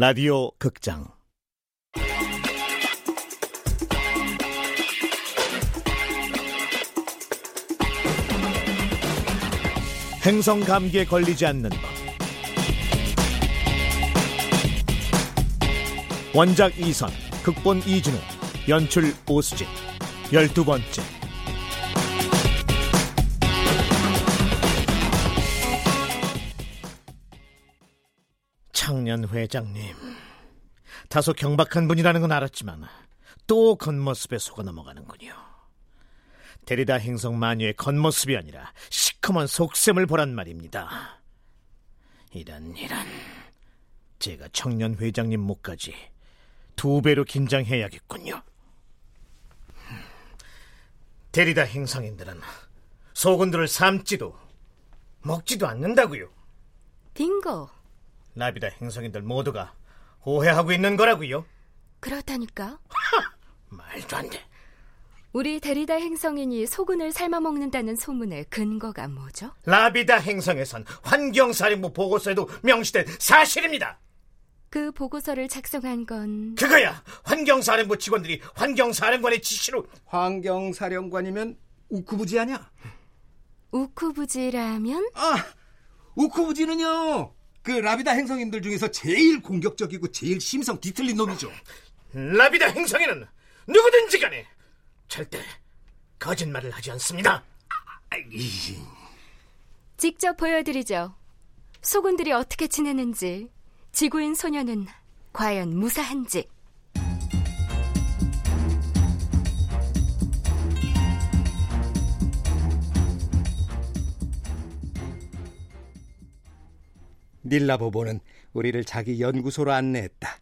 라디오 극장. 행성 감기에 걸리지 않는 법. 원작 이선 극본 이진우 연출 오수진. 열두 번째 청년 회장님. 다소 경박한 분이라는 건 알았지만 또 겉모습에 속아 넘어가는군요. 데리다 행성 마녀의 겉모습이 아니라 시커먼 속셈을 보란 말입니다. 이런 이런. 제가 청년 회장님 목까지 두 배로 긴장해야겠군요. 데리다 행성인들은 소군들을 삶지도 먹지도 않는다고요. 빙고. 나비다 행성인들 모두가 오해하고 있는 거라고요. 그렇다니까. 말도 안 돼. 우리 데리다 행성인이 소군을 삶아 먹는다는 소문의 근거가 뭐죠? 라비다 행성에선 환경사령부 보고서에도 명시된 사실입니다. 그 보고서를 작성한 건 그거야. 환경사령부 직원들이 환경사령관의 지시로 환경사령관이면 우쿠부지 아냐? 우쿠부지라면 아, 우쿠부지는요. 그 라비다 행성인들 중에서 제일 공격적이고 제일 심성 뒤틀린 놈이죠. 라비다 행성에는 누구든지 간에 절대 거짓말을 하지 않습니다. 직접 보여드리죠. 소군들이 어떻게 지내는지, 지구인 소녀는 과연 무사한지. 닐라보보는 우리를 자기 연구소로 안내했다.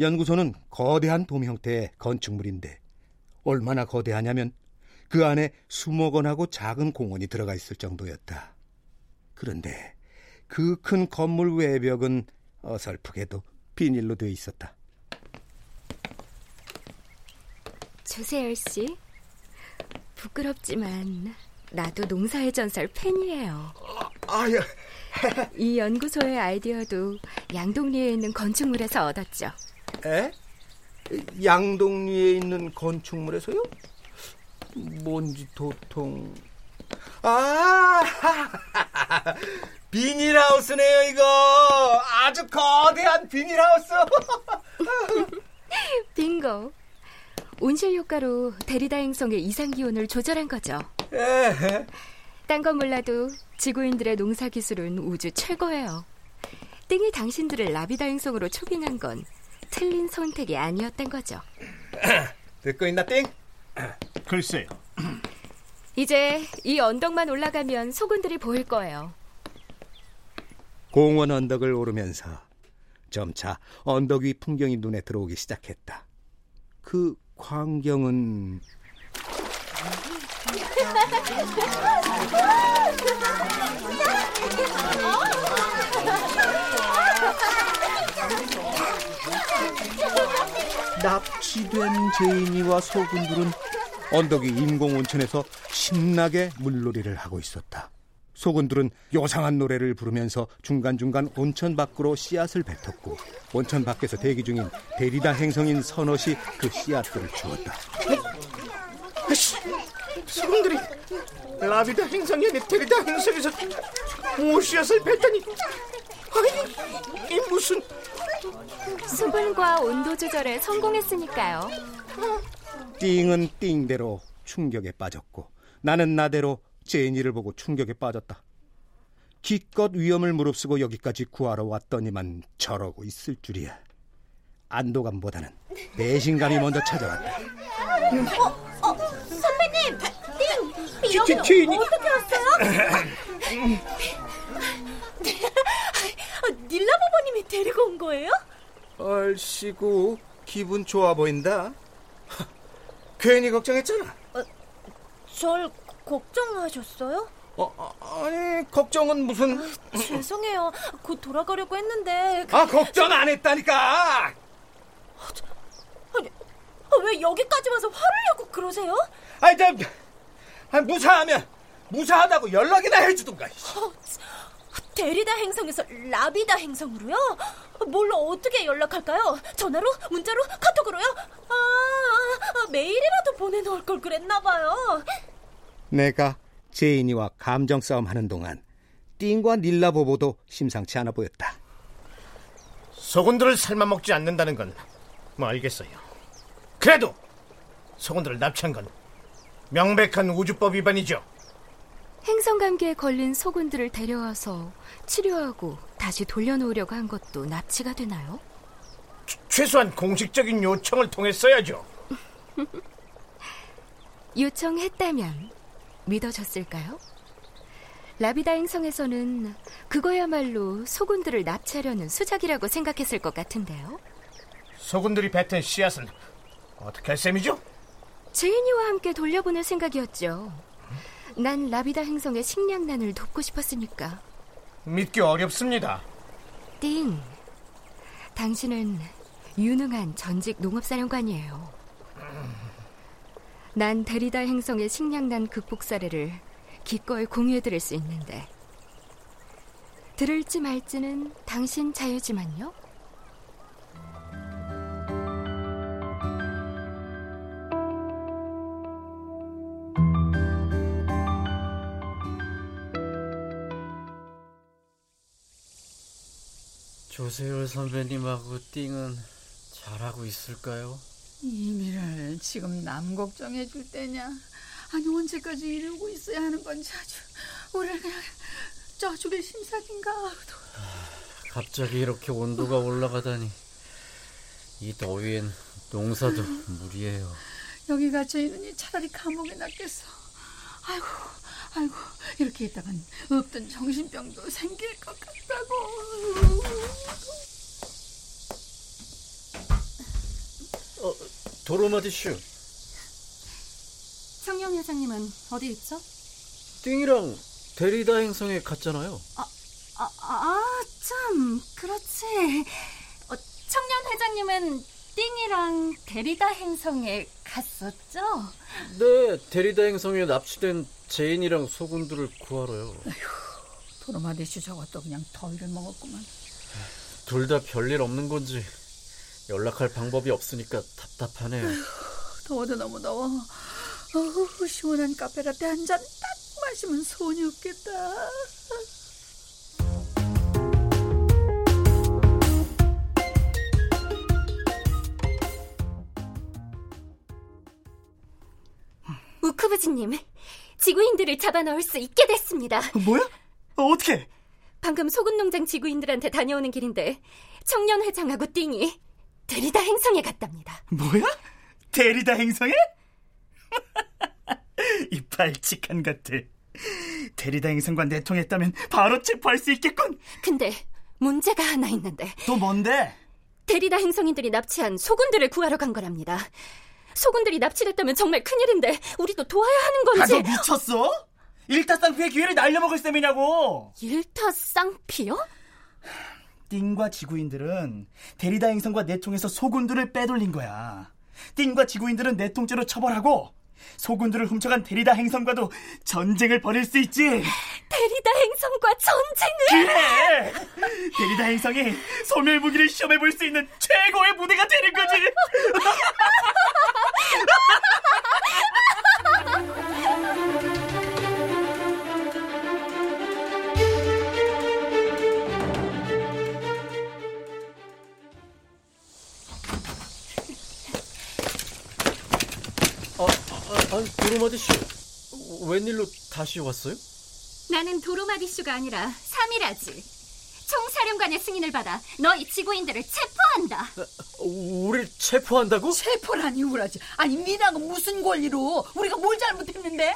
연구소는 거대한 돔 형태의 건축물인데 얼마나 거대하냐면 그 안에 수목원하고 작은 공원이 들어가 있을 정도였다. 그런데 그 큰 건물 외벽은 어설프게도 비닐로 되어 있었다. 조세열 씨, 부끄럽지만 나도 농사의 전설 팬이에요. 아야, 이 연구소의 아이디어도 양동리에 있는 건축물에서 얻었죠. 에? 양동리에 있는 건축물에서요? 뭔지 도통 아 비닐하우스네요 이거 아주 거대한 비닐하우스 빙고. 온실 효과로 데리다 행성의 이상 기온을 조절한 거죠. 에, 딴 건 몰라도 지구인들의 농사 기술은 우주 최고예요. 띵이 당신들을 라비다 행성으로 초빙한 건 틀린 선택이 아니었던 거죠. 듣고 있나 띵? 글쎄요. 이제 이 언덕만 올라가면 소군들이 보일 거예요. 공원 언덕을 오르면서 점차 언덕 위 풍경이 눈에 들어오기 시작했다. 그 광경은 납치된 제인이와 소군들은 언덕 위 인공 온천에서 신나게 물놀이를 하고 있었다. 소군들은 요상한 노래를 부르면서 중간중간 온천 밖으로 씨앗을 뱉었고 온천 밖에서 대기 중인 데리다 행성인 선옷이 그 씨앗들을 주었다. 아씨, 소군들이 라비다 행성이 아닌 데리다 행성에서 오씨앗을 뱉다니. 아니, 이 무슨 수분과 온도 조절에 성공했으니까요. 띵은 띵대로 충격에 빠졌고 나는 나대로 제니를 보고 충격에 빠졌다. 기껏 위험을 무릅쓰고 여기까지 구하러 왔더니만 저러고 있을 줄이야. 안도감보다는 배신감이 먼저 찾아왔다. 어, 여기 제인이- 어떻게 왔어요? 아, 닐라보보님이 데리고 온 거예요? 얼씨구 기분 좋아 보인다. 괜히 걱정했잖아. 절 걱정하셨어요? 어, 어, 아니 걱정은 무슨? 죄송해요. 곧 돌아가려고 했는데 아 걱정 안 했다니까. 아니, 아, 왜 여기까지 와서 화를 내고 그러세요? 아이 저 아, 무사하면 무사하다고 연락이나 해주든가. 어, 참, 데리다 행성에서 라비다 행성으로요? 뭘로 어떻게 연락할까요? 전화로? 문자로? 카톡으로요? 아, 아 메일이라도 보내놓을 걸 그랬나봐요. 내가 제인이와 감정 싸움하는 동안 띵과 닐라 보보도 심상치 않아 보였다. 소군들을 삶아 먹지 않는다는 건 뭐 알겠어요. 그래도 소군들을 납치한 건 명백한 우주법 위반이죠. 행성 감기에 걸린 소군들을 데려와서 치료하고 다시 돌려놓으려고 한 것도 납치가 되나요? 최소한 공식적인 요청을 통했어야죠. 요청했다면 믿어졌을까요? 라비다 행성에서는 그거야말로 소군들을 납치하려는 수작이라고 생각했을 것 같은데요. 소군들이 뱉은 씨앗은 어떻게 할 셈이죠? 제인이와 함께 돌려보낼 생각이었죠. 난 라비다 행성의 식량난을 돕고 싶었으니까. 믿기 어렵습니다. 띵, 당신은 유능한 전직 농업사령관이에요. 난 데리다 행성의 식량난 극복 사례를 기꺼이 공유해드릴 수 있는데 들을지 말지는 당신 자유지만요. 조세율 선배님하고 띵은 잘하고 있을까요? 이미를 지금 남 걱정해 줄 때냐? 아니 언제까지 이러고 있어야 하는 건지 아주 우리를 그냥 쪄 죽일 심산인가? 갑자기 이렇게 온도가 올라가다니 이 더위엔 농사도 무리예요. 여기 갇혀 있느니 차라리 감옥에 낫겠어. 아이고, 아이고 이렇게 있다간 없던 정신병도 생길 것 같다고. 어, 도로마디슈. 청년 회장님은 어디 있죠? 띵이랑 데리다 행성에 갔잖아요. 아, 아, 아, 참, 그렇지. 어, 청년 회장님은 띵이랑 데리다 행성에 갔었죠? 네, 데리다 행성에 납치된 제인이랑 소군들을 구하러요. 도로마디슈 저것도 그냥 더위를 먹었구만. 둘 다 별일 없는 건지 연락할 방법이 없으니까 답답하네요. 더워도 너무 더워. 어우, 시원한 카페라떼 한 잔 딱 마시면 소원이 없겠다. 우크부지님, 지구인들을 잡아넣을 수 있게 됐습니다. 뭐야? 어, 어떻게? 방금 소금 농장 지구인들한테 다녀오는 길인데 청년 회장하고 띵이 데리다 행성에 갔답니다. 뭐야? 데리다 행성에? 이 발칙한 것들. 데리다 행성과 내통했다면 바로 체포할 수 있겠군. 근데 문제가 하나 있는데 또 뭔데? 데리다 행성인들이 납치한 소군들을 구하러 간 거랍니다. 소군들이 납치됐다면 정말 큰일인데 우리도 도와야 하는 건지. 가서 미쳤어? 일타쌍피의 기회를 날려먹을 셈이냐고. 일타쌍피요? 띵과 지구인들은 데리다 행성과 내통에서 소군들을 빼돌린 거야. 띵과 지구인들은 내통죄로 처벌하고 소군들을 훔쳐간 데리다 행성과도 전쟁을 벌일 수 있지. 데리다 행성과 전쟁을? 그래. 데리다 행성이 소멸 무기를 시험해 볼 수 있는 최고의 무대가 되는 거지. 아, 아, 아니, 도로마디슈. 웬일로 다시 왔어요? 나는 도로마디슈가 아니라 사미라지. 총사령관의 승인을 받아 너희 지구인들을 체포한다. 우릴 체포한다고? 체포라니 우라지. 아니 미나가 무슨 권리로? 우리가 뭘 잘못했는데?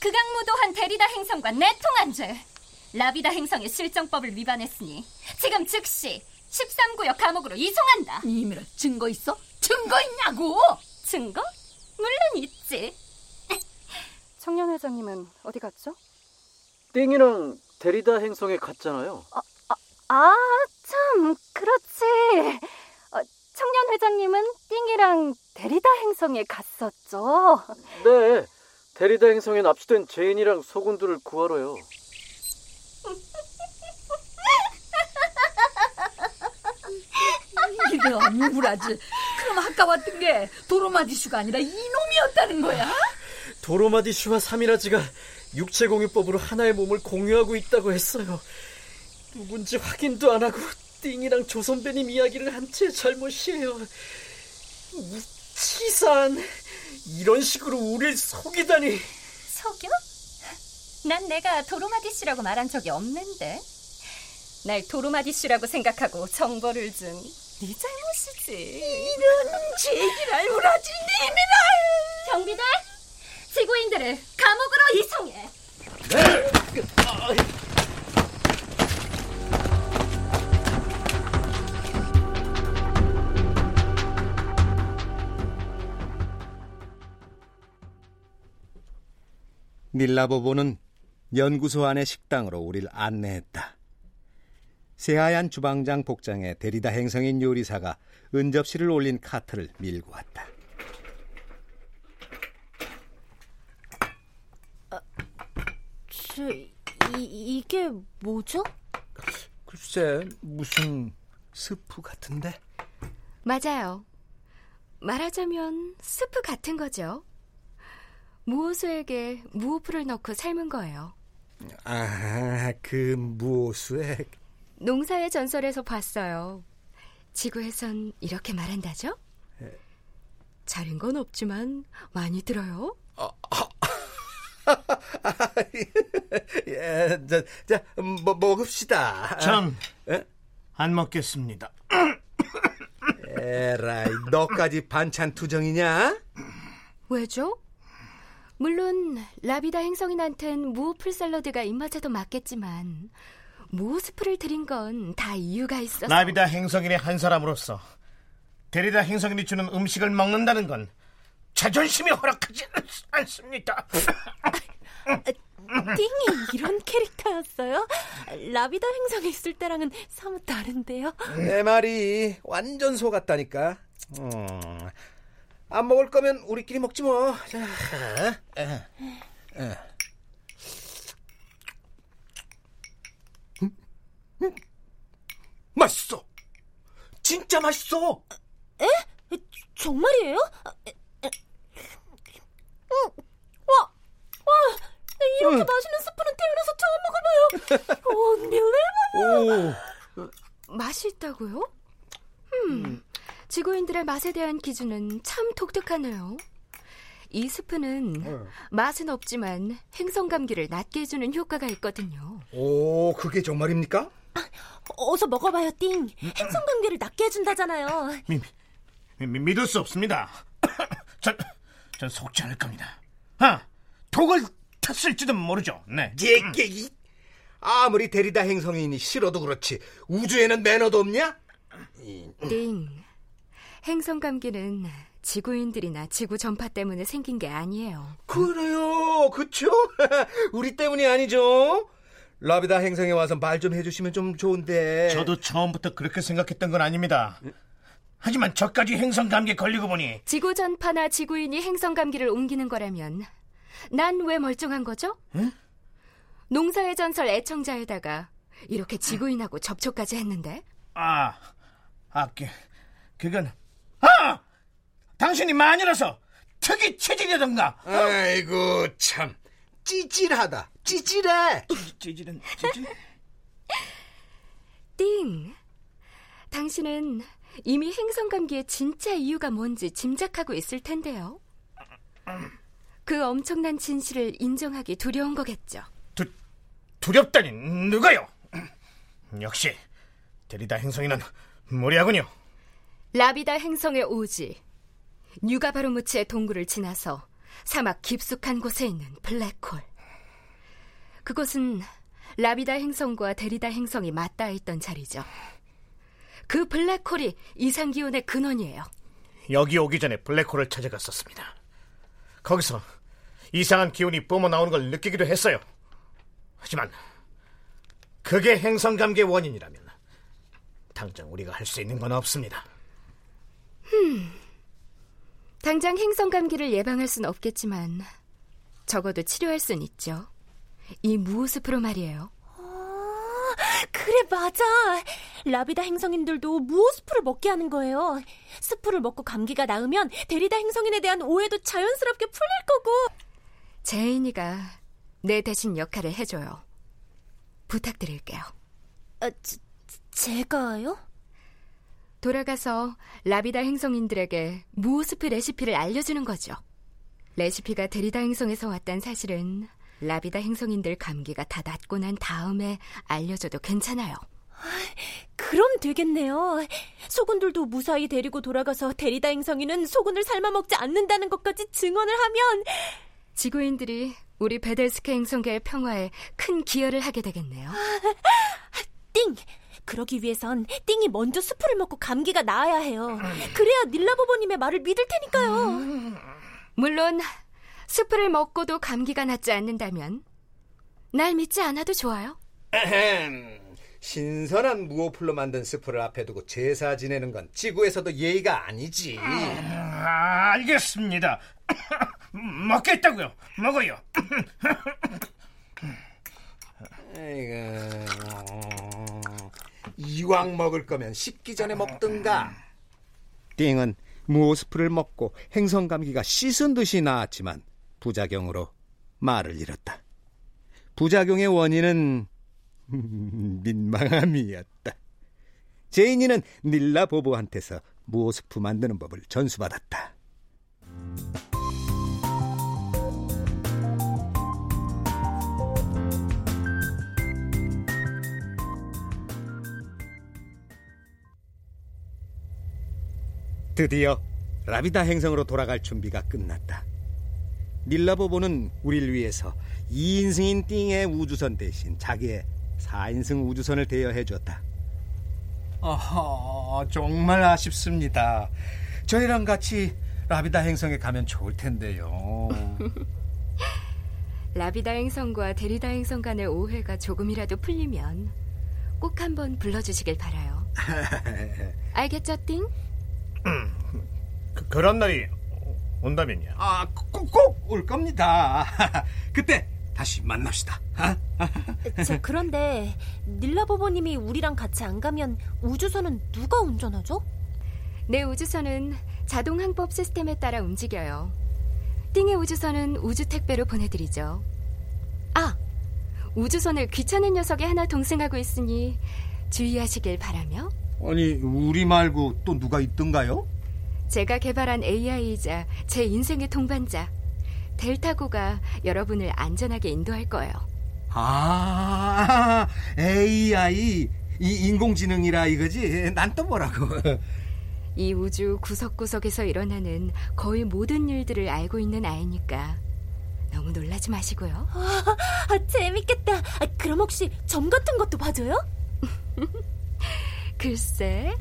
극악무도한 데리다 행성과 내통한 죄. 라비다 행성의 실정법을 위반했으니 지금 즉시 13구역 감옥으로 이송한다. 이미라 증거 있어? 증거 있냐고? 증거? 물론 있지. 청년 회장님은 어디 갔죠? 띵이랑 데리다 행성에 갔잖아요. 아, 아, 참, 그렇지. 어, 청년 회장님은 띵이랑 데리다 행성에 갔었죠. 네, 데리다 행성에 납치된 제인이랑 소군들을 구하러요. 이게 억울하지. 그럼 아까 왔던 게 도로마디슈가 아니라 이놈이었다는 거야? 도로마디슈와 사미라지가 육체 공유법으로 하나의 몸을 공유하고 있다고 했어요. 누군지 확인도 안 하고 띵이랑 조 선배님 이야기를 한 채 잘못이에요. 치산 이런 식으로 우릴 속이다니. 속여? 난 내가 도로마디 씨라고 말한 적이 없는데. 날 도로마디 씨라고 생각하고 정보를 준 네 잘못이지. 이런 제기랄 우라지 님이랄. 경비대, 지구인들을 감옥으로 이송해. 밀라보보는 연구소 안의 식당으로 우리를 안내했다. 새하얀 주방장 복장에 데리다 행성인 요리사가 은접시를 올린 카트를 밀고 왔다. 저, 이, 이게 뭐죠? 글쎄, 무슨 스프 같은데? 맞아요. 말하자면 스프 같은 거죠. 무호수에게 무호프를 넣고 삶은 거예요. 아, 그 무오수액. 농사의 전설에서 봤어요. 지구에선 이렇게 말한다죠? 잘인 건 없지만 많이 들어요. 예, 자, 자, 뭐, 먹읍시다. 전 에? 안 먹겠습니다. 에라이, 너까지 반찬 투정이냐? 왜죠? 물론 라비다 행성인한텐 무호풀 샐러드가 입맛에도 맞겠지만 무호스프를 드린 건 다 이유가 있어서 라비다 행성인의 한 사람으로서 데리다 행성인이 주는 음식을 먹는다는 건 자존심이 허락하지 않습니다. 띵이 이런 캐릭터였어요? 라비다 행성에 있을 때랑은 사뭇 다른데요? 내 말이 완전 속았다니까. 음, 안 먹을 거면 우리끼리 먹지 뭐. 자, 에, 에. 음? 음? 맛있어. 진짜 맛있어. 정말이에요? 음, 와, 와, 이렇게 맛있는 스프는 태어나서 처음 먹어봐요. 언빌레이버. 오, 맛이 있다고요? 음, 지구인들의 맛에 대한 기준은 참 독특하네요. 이 스프는 맛은 없지만 행성 감기를 낫게 해주는 효과가 있거든요. 오, 그게 정말입니까? 어서 먹어봐요, 띵. 행성 감기를 낫게 해준다잖아요. 미, 미, 믿을 수 없습니다. 전, 전 속지 않을 겁니다. 아, 독을 탔을지도 모르죠. 네. 예, 예, 이. 아무리 데리다 행성인이 싫어도 그렇지 우주에는 매너도 없냐? 띵. 행성 감기는 지구인들이나 지구 전파 때문에 생긴 게 아니에요. 그래요, 그쵸? 우리 때문이 아니죠? 라비다 행성에 와서 말 좀 해주시면 좀 좋은데. 저도 처음부터 그렇게 생각했던 건 아닙니다. 하지만 저까지 행성 감기에 걸리고 보니 지구 전파나 지구인이 행성 감기를 옮기는 거라면 난 왜 멀쩡한 거죠? 농사의 전설 애청자에다가 이렇게 지구인하고 접촉까지 했는데 아, 아, 그, 그건 아, 당신이 마녀라서 특이 체질이던가. 아이고 참 찌질하다. 찌질해. 찌질은 찌질. 띵. 당신은 이미 행성 감기의 진짜 이유가 뭔지 짐작하고 있을 텐데요. 그 엄청난 진실을 인정하기 두려운 거겠죠. 두, 두렵다니 누가요? 역시 데리다 행성이는 무리하군요. 라비다 행성의 오지. 뉴가바로무치의 동굴을 지나서 사막 깊숙한 곳에 있는 블랙홀. 그곳은 라비다 행성과 데리다 행성이 맞닿아 있던 자리죠. 그 블랙홀이 이상 기온의 근원이에요. 여기 오기 전에 블랙홀을 찾아갔었습니다. 거기서 이상한 기운이 뿜어 나오는 걸 느끼기도 했어요. 하지만 그게 행성 감기의 원인이라면 당장 우리가 할 수 있는 건 없습니다. 당장 행성 감기를 예방할 순 없겠지만 적어도 치료할 순 있죠. 이 무호스프로 말이에요. 아, 그 그래, 맞아. 라비다 행성인들도 무호 스프를 먹게 하는 거예요. 스프를 먹고 감기가 나으면 데리다 행성인에 대한 오해도 자연스럽게 풀릴 거고. 제인이가 내 대신 역할을 해줘요. 부탁드릴게요. 아, 제, 제가요? 돌아가서 라비다 행성인들에게 무호스프 레시피를 알려주는 거죠. 레시피가 데리다 행성에서 왔단 사실은 라비다 행성인들 감기가 다 낫고 난 다음에 알려줘도 괜찮아요. 그럼 되겠네요. 소군들도 무사히 데리고 돌아가서 데리다 행성이는 소군을 삶아 먹지 않는다는 것까지 증언을 하면 지구인들이 우리 베델스케 행성계의 평화에 큰 기여를 하게 되겠네요. 띵! 그러기 위해선 띵이 먼저 수프를 먹고 감기가 나아야 해요. 그래야 닐라보보님의 말을 믿을 테니까요. 물론 스프를 먹고도 감기가 낫지 않는다면 날 믿지 않아도 좋아요. 신선한 무호풀로 만든 스프를 앞에 두고 제사 지내는 건 지구에서도 예의가 아니지. 아, 알겠습니다. 먹겠다고요. 먹어요. 아이고, 이왕 먹을 거면 식기 전에 먹든가. 띵은 무호스프를 먹고 행성 감기가 씻은 듯이 나았지만 부작용으로 말을 잃었다. 부작용의 원인은 민망함이었다. 제인이는 닐라 보보한테서 무호스프 만드는 법을 전수받았다. 드디어 라비다 행성으로 돌아갈 준비가 끝났다. 닐라보보는 우리를 위해서 2인승인 띵의 우주선 대신 자기의 4인승 우주선을 대여해 줬다. 아하, 정말 아쉽습니다. 저희랑 같이 라비다 행성에 가면 좋을 텐데요. 라비다 행성과 데리다 행성 간의 오해가 조금이라도 풀리면 꼭 한번 불러주시길 바라요. 알겠죠, 띵? 그, 그런 날이 온다면요. 아, 꼭올 겁니다. 그때 다시 만납시다. 저 그런데 닐라보보님이 우리랑 같이 안 가면 우주선은 누가 운전하죠? 내 우주선은 자동 항법 시스템에 따라 움직여요. 띵의 우주선은 우주 택배로 보내드리죠. 아, 우주선을 귀찮은 녀석이 하나 동승하고 있으니 주의하시길 바라며. 아니, 우리 말고 또 누가 있던가요? 제가 개발한 AI이자 제 인생의 동반자 델타고가 여러분을 안전하게 인도할 거예요. 아, AI, 이 인공지능이라 이거지? 난 또 뭐라고? 이 우주 구석구석에서 일어나는 거의 모든 일들을 알고 있는 아이니까 너무 놀라지 마시고요. 아, 아, 재밌겠다. 아, 그럼 혹시 점 같은 것도 봐줘요? 글쎄.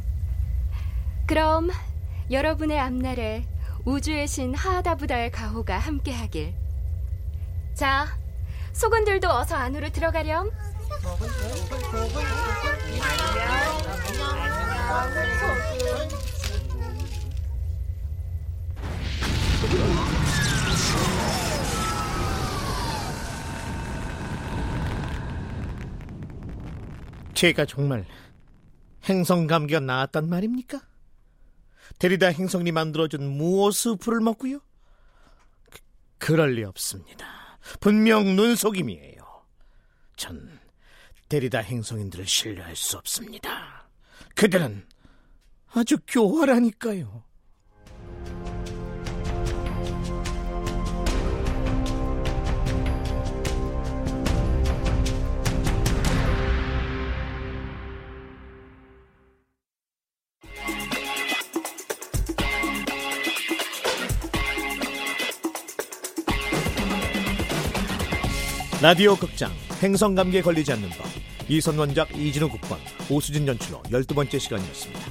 그럼 여러분의 앞날에 우주의 신 하하다부다의 가호가 함께하길. 자, 소군들도 어서 안으로 들어가렴. 제가 정말 행성 감기가 나았단 말입니까? 데리다 행성이 만들어준 무호 스프를 먹고요? 그, 그럴 리 없습니다. 분명 눈속임이에요. 전 데리다 행성인들을 신뢰할 수 없습니다. 그들은 아주 교활하니까요. 라디오 극장 행성감기에 걸리지 않는 법 이선원작 이진우 국번 오수진 연출로 12번째 시간이었습니다.